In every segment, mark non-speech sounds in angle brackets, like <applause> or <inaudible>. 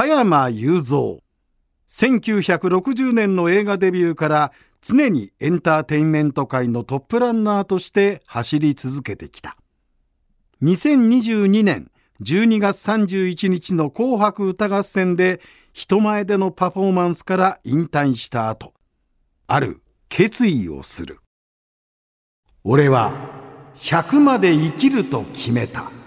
加山雄三。1960年の映画デビューから常にエンターテインメント界のトップランナーとして走り続けてきた。2022年12月31日の紅白歌合戦で人前でのパフォーマンスから引退した後ある決意をする。俺は100まで生きると決めた。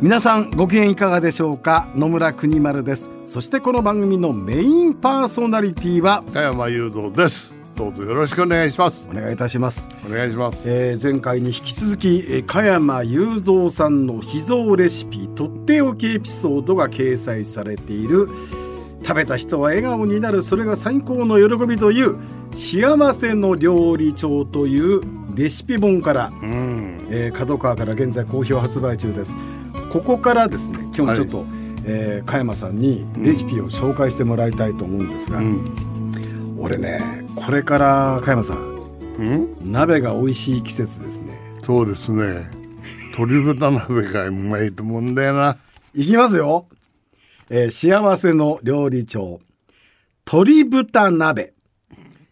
皆さんご機嫌いかがでしょうか？野村国丸です。そしてこの番組のメインパーソナリティは加山雄三です。どうぞよろしくお願いします。お願いいたします、お願いします。えー前回に引き続きえー加山雄三さんの秘蔵レシピとっておきエピソードが掲載されている食べた人は笑顔になるそれが最高の喜びという幸せの料理長というレシピ本からうん。えー角川から現在好評発売中ですここからですね今日ちょっと、えー加山さんにレシピを紹介してもらいたいと思うんですが、うん。俺ねこれから加山さんうん？鍋が美味しい季節ですね。そうですね。<laughs> 鶏豚鍋がうまいと思うんだよな。いきますよ、えー幸せの料理長鶏豚鍋、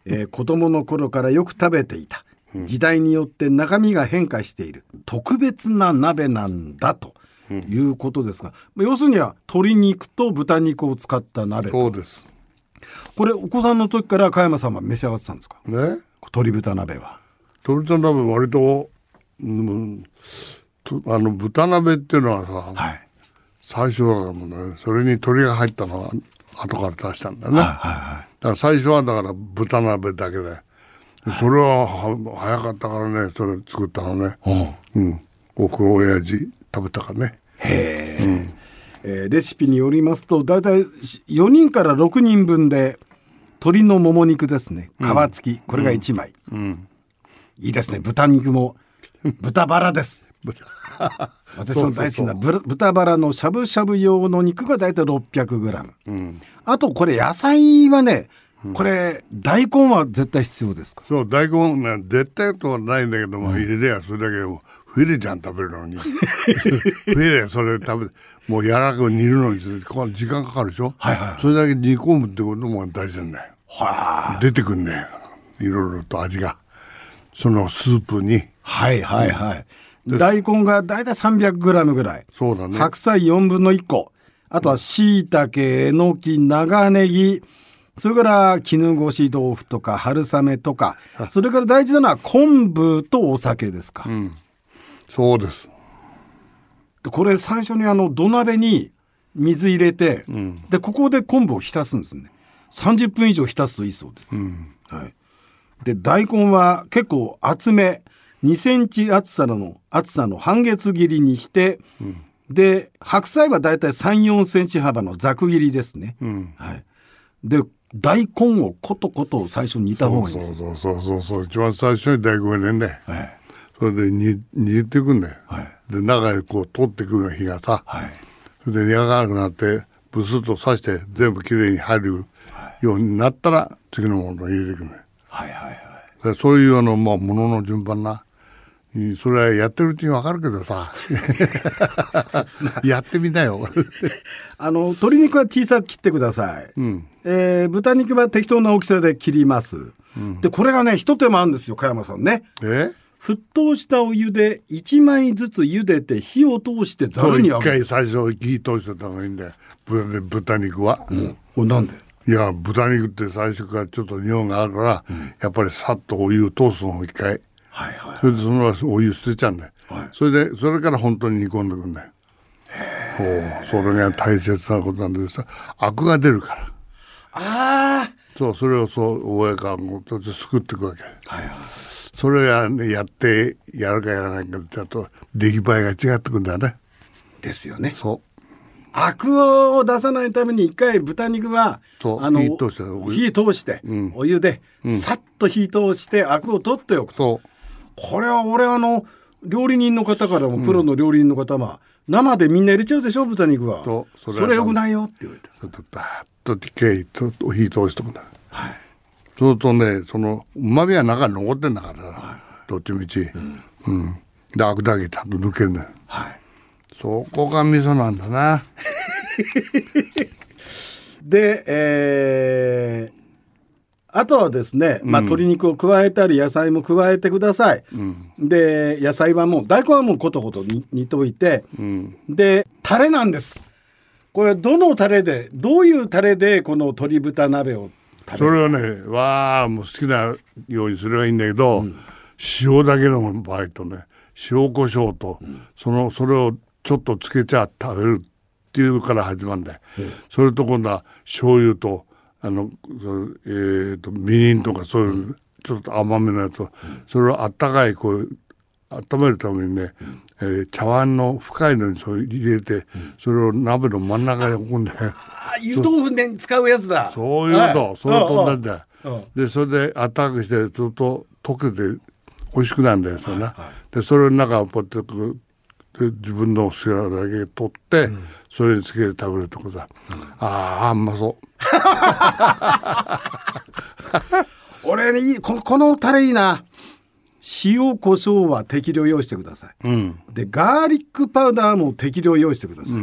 えー子供の頃からよく食べていた。時代によって中身が変化している特別な鍋なんだということですが、まあ要するには鶏肉と豚肉を使った鍋そうです。これお子さんの時から加山さんは召し上がってたんですか？ね。鶏豚鍋は。鶏豚鍋割と、うん、とあの豚鍋っていうのはさ、はい。最初はもんねそれに鶏が入ったのは後から出したんだよね、はいはだから最初はだから豚鍋だけで。でそれはは早かったからねそれ作ったのね。いはい、うん。うんおふくろ親父食べたからね。えーレシピによりますと大体4人から6人分で鶏のもも肉ですね。皮付き、これが1枚、いいですね。豚肉も。<laughs> 豚バラです。<laughs> 私の大好きなぶ豚バラのしゃぶしゃぶ用の肉が大体 600g、うん。あとこれ野菜はねこれ大根は絶対必要ですか？そう大根ね絶対とはないんだけども、入れりゃそれだけでもフィレちゃん食べるのに。<laughs> フィレそれ食べてもう柔らかく煮るのに時間かかるでしょ、はいはい。それだけ煮込むってことも大事なんだよ。はあ出てくんね。いろいろと味が。そのスープに。はいはいはい、大根が大体 300g ぐらい。そうだね。白菜4分の1個。あとはしいたけえのき長ネギ。それから絹ごし豆腐とか春雨とか。それから大事なのは昆布とお酒ですか、そうです。でこれ最初にあの土鍋に水入れて、でここで昆布を浸すんですね。30分以上浸すといいそうです、はい、で大根は結構厚め2センチ厚さの厚さの半月切りにして、で白菜はだいたい3 4センチ幅のざく切りですね、うん。はい、で大根をコトコト最初に煮た方がいいんです。そうそうそうそうそう。一番最初に大根入れんだよはいそれで煮煮ていくんだよ、はい。で中にこう取ってくる火がさ、はい。それで柔らかくなってブスッと刺して全部きれいに入るようになったら次のものを入れていくねはいはいはい。でそういうあの、まあ、ものの順番な。うんそれはやってるうちに分かるけどさ。<laughs> <laughs> やってみなよ。<laughs> あの鶏肉は小さく切ってください、うん。えー豚肉は適当な大きさで切ります、でこれがね一手間あるんですよ加山さんね。え？沸騰したお湯で1枚ずつ茹でて火を通してざるにあげる。回最初火通してた方がいいんだよ。豚豚肉は、これなんで？いや豚肉って最初からちょっと匂いがあるから、やっぱりさっとお湯通すのを一回。はいはいそれでそのお湯捨てちゃうんだよ、はい。それでそれから本当に煮込んでくんだよ。ほうそれが大切なことなんでさアクが出るから。あそうそれをそう上からこうすくっていくわけ。あはいはいそれや,、ね、やってやるかやらないかってと出来栄えが違ってくんだよね。ですよね。そアクを出さないために一回豚肉はそう。あの火通して。お湯火通して、お湯で、さっと火通してアクを取っておくうと。そこれは俺あの料理人の方からもプロの料理人の方は、生でみんな入れちゃうでしょ豚肉は。それはよくないよって言われてうそれでバーッと火通してくんだよはいそうするとねそのうまみは中に残ってんだから、どっちみち、うん。でアクだけちゃんと抜けるんだよ。はい。そこが味噌なんだな。<laughs> で、えーあとはですね、まあ、鶏肉を加えたり野菜も加えてください。で野菜はもう大根はもうコトコト煮煮といて、でタレなんです。これどのタレでどういうタレでこの鶏豚鍋をそれはねわあもう好きなようにすればいいんだけど、塩だけの場合とね塩コショウと、そのそれをちょっとつけちゃ食べるっていうから始まるんだよ、それと今度は醤油とあのそえー、とみりんとかそういう、ちょっと甘めのやつを、それをあったかいこう温めるためにね、えー茶碗の深いのにそれ入れて、それを鍋の真ん中に置くんだよ。あ湯豆腐で使うやつだ。そういうこと、はいそれと同じだうんうんよ。で、それであったかくして、ずっと溶けて美味しくなるんだよ、それな。で、それの中をポテトで自分の好きなだけ取って、それにつけて食べるとかさ。ああ、うまそ <laughs> 俺ねいいこのこのタレいいな。塩コショウは適量用意してください。う。うん。でガーリックパウダーも適量用意してください。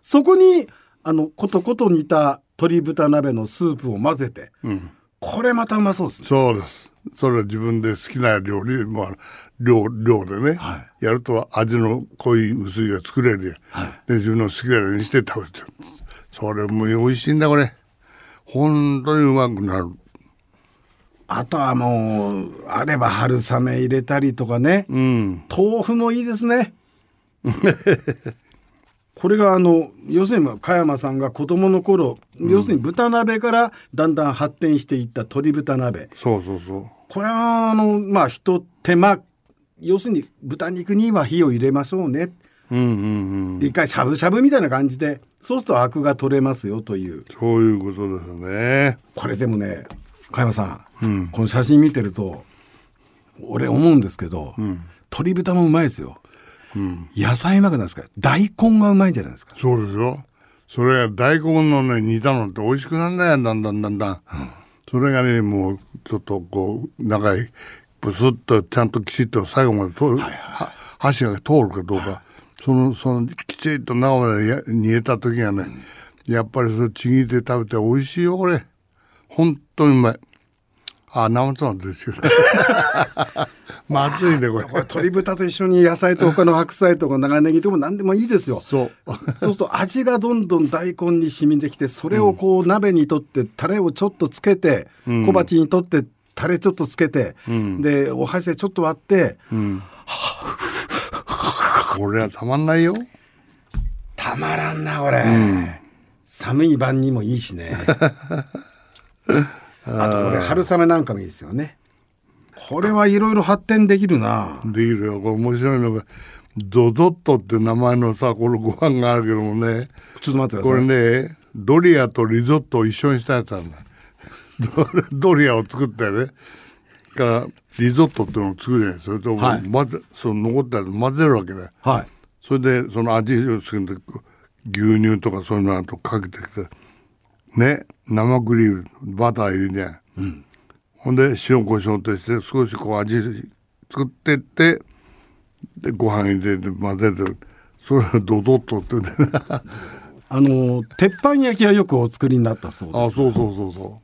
そこにあのコトコト煮た鶏豚鍋のスープを混ぜて、これまたうまそうですね。そうです。それは自分で好きな料理、まあ、量、量でね、はやると味の濃い薄いが作れるよ、で、自分の好きなようにして食べてる。それも美味しいんだ、これ。本当にうまくなる。あとはもうあれば春雨入れたりとかね、うん。豆腐もいいですね。<laughs> これがあの要するに加山さんが子供の頃、要するに豚鍋からだんだん発展していった鶏豚鍋そうそうそう。これはあのまあ一手間要するに豚肉には火を入れましょうねうんうんうん。で一回しゃぶしゃぶみたいな感じでそうするとアクが取れますよというそういうことですね。これでもね加山さん、この写真見てると俺思うんですけど、鶏豚もうまいですよ、野菜うまくないですか？大根がうまいんじゃないですか？そうですよ。それが大根のね、煮たのって美味しくなんだよ、だんだんだんだん。それがね、もう、ちょっとこう、長い、ブスッとちゃんときちっと最後まで通る、は箸が通るかどうか、その、その、きちっと中までや煮えた時がね、やっぱりそれちぎって食べて美味しいよ、これ。本当にうまい。あ、生ツなんですよ。<laughs> まずいね、これ。これ鶏豚と一緒に野菜と他の白菜とか長ネギとか何でもいいですよそう。そうすると味がどんどん大根に染みてきてそれをこう鍋にとってタレをちょっとつけて、小鉢にとってタレちょっとつけて、でお箸でちょっと割ってこれはたまんないよ。たまらんなこれ、寒い晩にもいいしね <laughs> あとこれ春雨なんかもいいですよねこれはいろいろ発展できるなできるよ。これ面白いのが、ドドットって名前のさ、このご飯があるけどもね、ちょっと待ってくこださいれね、ドリアとリゾットを一緒にしたやつなんだ。ド <laughs> ドリアを作ったよね。から、リゾットっていうのを作るじゃない。それと、はい混ぜ、その残ったやつ混ぜるわけだよ。はいそれで、その味をつけて、牛乳とかそういうのとかけてきて、ね、生クリーム、バター入れるじゃん。ほんで、塩コショウとして少しこう味作ってって、で、ご飯入れて混ぜて、それをドドッとってね。<laughs> あの鉄板焼きはよくお作りになったそうですあ、そうそうそうそ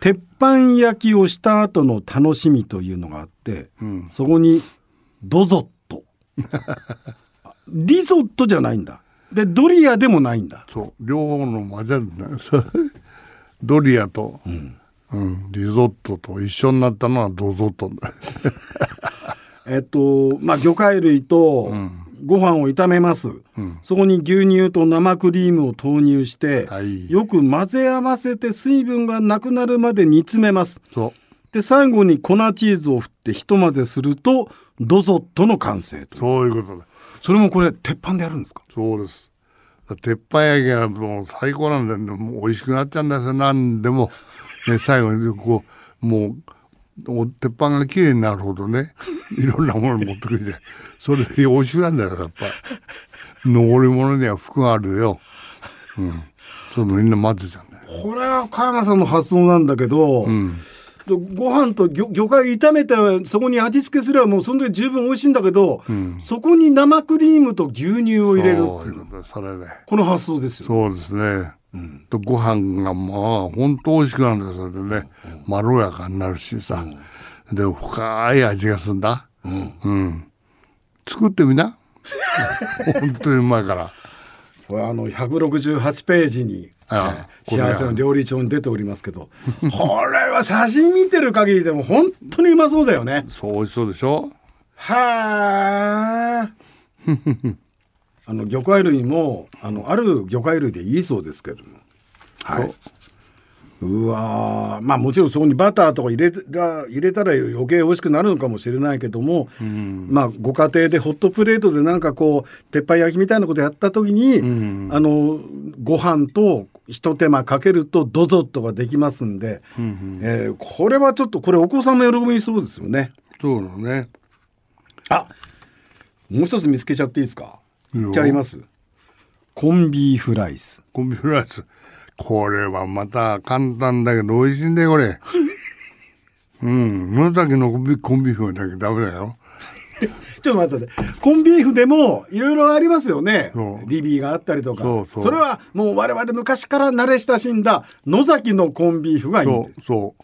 鉄板焼きをした後の楽しみというのがあって、そこにドゾット <laughs> リゾットじゃないんだでドリアでもないんだう。そう。両方の混ぜるんだよ。<laughs> ドリアと、うん、リゾットと一緒になったのはドゾットだ。<laughs> えっとまあ魚介類とご飯を炒めます、そこに牛乳と生クリームを投入して、はいよく混ぜ合わせて水分がなくなるまで煮詰めますそう。で最後に粉チーズを振ってひと混ぜするとドゾットの完成とそういうことだ。それもこれ鉄板でやるんですか？そうです。鉄板焼きがもう最高なんだよ、ね。もう美味しくなっちゃうんですよ。何でも。ね、<laughs> 最後にこう、もう、鉄板が綺麗になるほどね、<laughs> いろんなもの持ってくるじゃん。それで美味しくなんだよ、やっぱり。残り物には服があるよ。うん。それみんな混ぜちゃうんだよ。これは加山さんの発想なんだけど、ご飯と魚魚介炒めてそこに味付けすればもうそんで十分美味しいんだけど、そこに生クリームと牛乳を入れるっていう。それでこの発想ですよ。そうですね、とご飯がまあ本当美味しくなるんですよね、まろやかになるしさ、で深い味がするんだ。うん、作ってみな。<laughs> 本当にうまいから。これあの168ページに、ああえー幸せの料理長に出ておりますけど <laughs> これは写真見てる限りでも本当にうまそうだよね。そう美味しそうでしょ？はあ。<laughs> あの魚介類もあのある魚介類でいいそうですけども。はい。うわーまあもちろんそこにバターとか入れたら入れたら余計美味しくなるのかもしれないけども、まあご家庭でホットプレートでなんかこう鉄板焼きみたいなことやった時に、あのご飯と一手間かけるとドゾッとができますんで、えーこれはちょっとこれお子さんも喜びそうですよね。そうだね。あもう一つ見つけちゃっていいですか？いっちゃいます。コンビーフライス。コンビニライス。これはまた簡単だけど美味しいんだよこれ。<laughs> うん。紫のコンビコンビーフだけダメだよ <laughs> ちょっと待ってコンビーフでもいろいろありますよね。リビーがあったりとか。それはもう我々昔から慣れ親しんだ野崎のコンビーフがいいんそでうそう。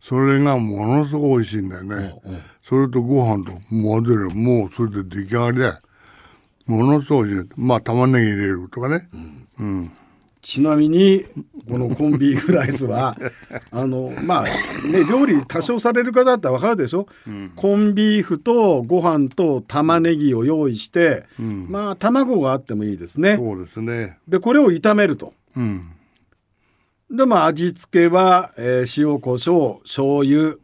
それがものすごい美味しいんだよね、それとご飯と混ぜる。もうそれで出来上がりだ。よものすごい美味しい。まあ玉ねぎ入れるとかね、ちなみにこのコンビーフライスは <laughs> あのまあね料理多少される方だったら分かるでしょ、コンビーフとご飯と玉ねぎを用意して、まあ卵があってもいいですね。そうですね。でこれを炒めると。うん。でまあ味付けは、えー塩コショウ醤油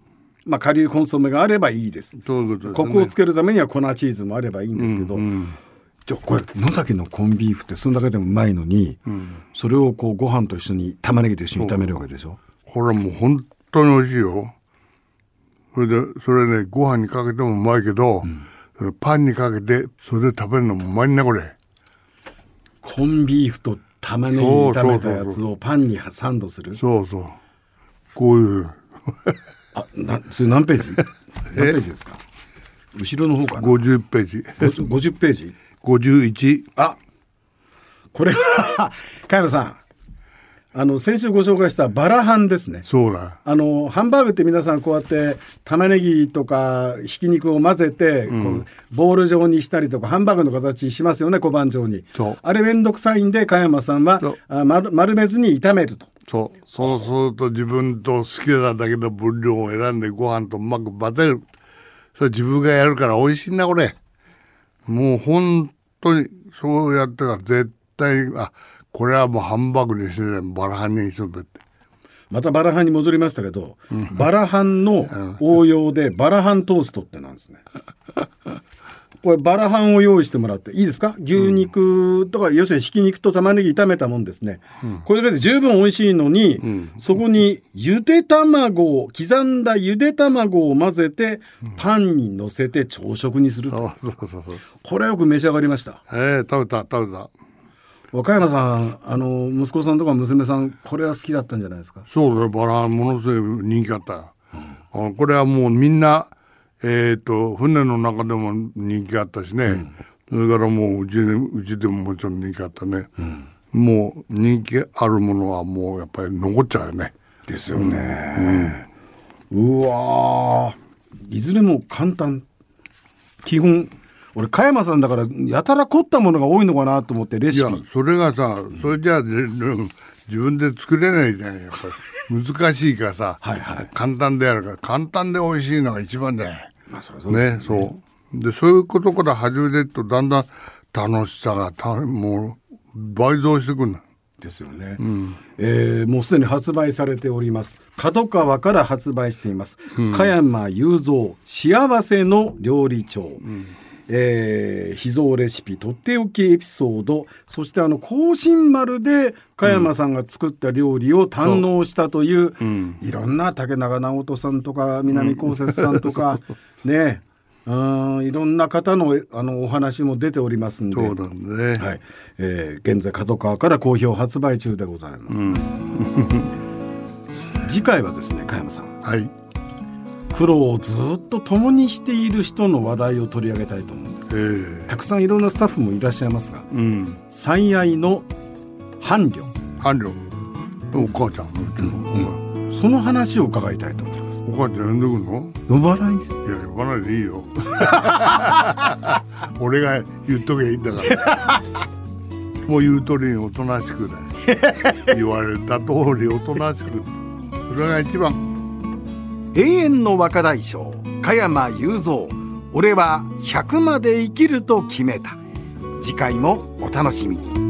まあ顆粒コンソメがあればいいです。そういうことですね。コクをつけるためには粉チーズもあればいいんですけど、じゃあこれ野崎のコンビーフってそのだけでもうまいのに、それをこうご飯と一緒に玉ねぎと一緒に炒めるわけでしょ？これもう本当に美味しいよ。それでそれねご飯にかけてもうまいけど、パンにかけてそれで食べるのもうまいねこれ。コンビーフと玉ねぎ炒めたやつをパンにサンドする？そうそう。こういう。あなそれ何ページ？<laughs> 何ページですか？後ろの方かな？50ページ。50 50ページ？51あこれは <laughs> 茅野さん。あの先週ご紹介したバラハンですね。そうだ。あのハンバーグって皆さんこうやって玉ねぎとかひき肉を混ぜて、こうボール状にしたりとかハンバーグの形しますよね小判状に。あれめんどくさいんで加山さんはそう。あ丸丸めずに炒めると。そう。そうすると自分と好きなだけの分量を選んでご飯とうまく混ぜる。それ自分がやるから美味しいんだこれもう本当にそうやってから絶対あこれはもうハンバーグにしてねバラハンにするって。またバラハンに戻りましたけど、バラハンの応用でバラハントーストってなんですね。<laughs> これバラハンを用意してもらっていいですか？牛肉とか、要するにひき肉と玉ねぎ炒めたもんですね、これだけで十分美味しいのに、そこにゆで卵を刻んだゆで卵を混ぜてパンにのせて朝食にするうそうそうそう。これはよく召し上がりました。ええ食べた食べた。若山さんあの息子さんとか娘さんこれは好きだったんじゃないですか？そうだよ。バラものすごい人気あったよ、あこれはもうみんなえっ、と船の中でも人気あったしね、それからもううちでうちでももちろん人気あったね、もう人気あるものはもうやっぱり残っちゃうよね。ですよね、うわー。いずれも簡単。基本俺加山さんだからやたら凝ったものが多いのかなと思ってレいやシピそれがさそれじゃあぜ自分で作れないじゃんやっぱり。<laughs> 難しいからさ。はいはい。簡単でやるから。簡単で美味しいのが一番だよ。まあそそうですね。そう。でそういうことから始めてるとだんだん楽しさがたもう倍増してくるんだですよね、えーもうすでに発売されております。角川から発売しています、加山雄三幸せの料理長、えー秘蔵レシピとっておきエピソード。そしてあの甲信丸で加山さんが作った料理を堪能したという、いろんな竹中直人さんとか南こうせつさんとか、<laughs> ね。うんいろんな方のあのお話も出ておりますんで。そうなんだね、はい、えー現在角川から好評発売中でございます、<laughs> 次回はですね加山さん。はい苦労をずっと共にしている人の話題を取り上げたいと思うんです。ええ。たくさんいろんなスタッフもいらっしゃいますがうん。最愛の伴侶。伴侶。お母ちゃんのうちの、その話を伺いたいと思います。お母ちゃん呼んでくんの？呼ばないですいや呼ばないでいいよ。<laughs> 俺が言っときゃいいんだから。もう言う通りにおとなしくだよ言われた通りおとなしく。それが一番永遠の若大将加山雄三。俺は100まで生きると決めた。次回もお楽しみに。